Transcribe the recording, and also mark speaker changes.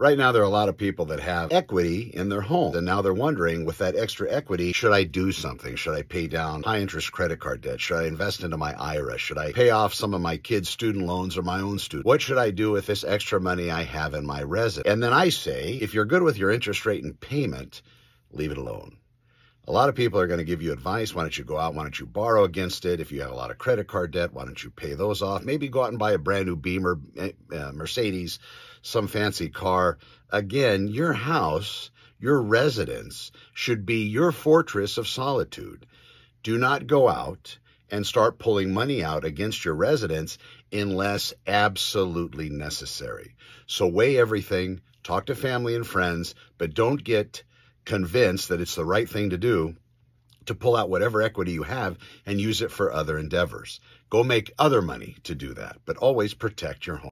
Speaker 1: Right now, there are a lot of people that have equity in their home, and now they're wondering with that extra equity, should I do something? Should I pay down high interest credit card debt? Should I invest into my IRA? Should I pay off some of my kids' student loans or my own student? What should I do with this extra money I have in my residence? And then I say, if you're good with your interest rate and payment, leave it alone. A lot of people are going to give you advice. Why don't you go out? Why don't you borrow against it? If you have a lot of credit card debt, why don't you pay those off? Maybe go out and buy a brand new Beamer, eh, uh, Mercedes, some fancy car. Again, your house, your residence should be your fortress of solitude. Do not go out and start pulling money out against your residence unless absolutely necessary. So weigh everything, talk to family and friends, but don't get convinced that it's the right thing to do to pull out whatever equity you have and use it for other endeavors. Go make other money to do that, but always protect your home.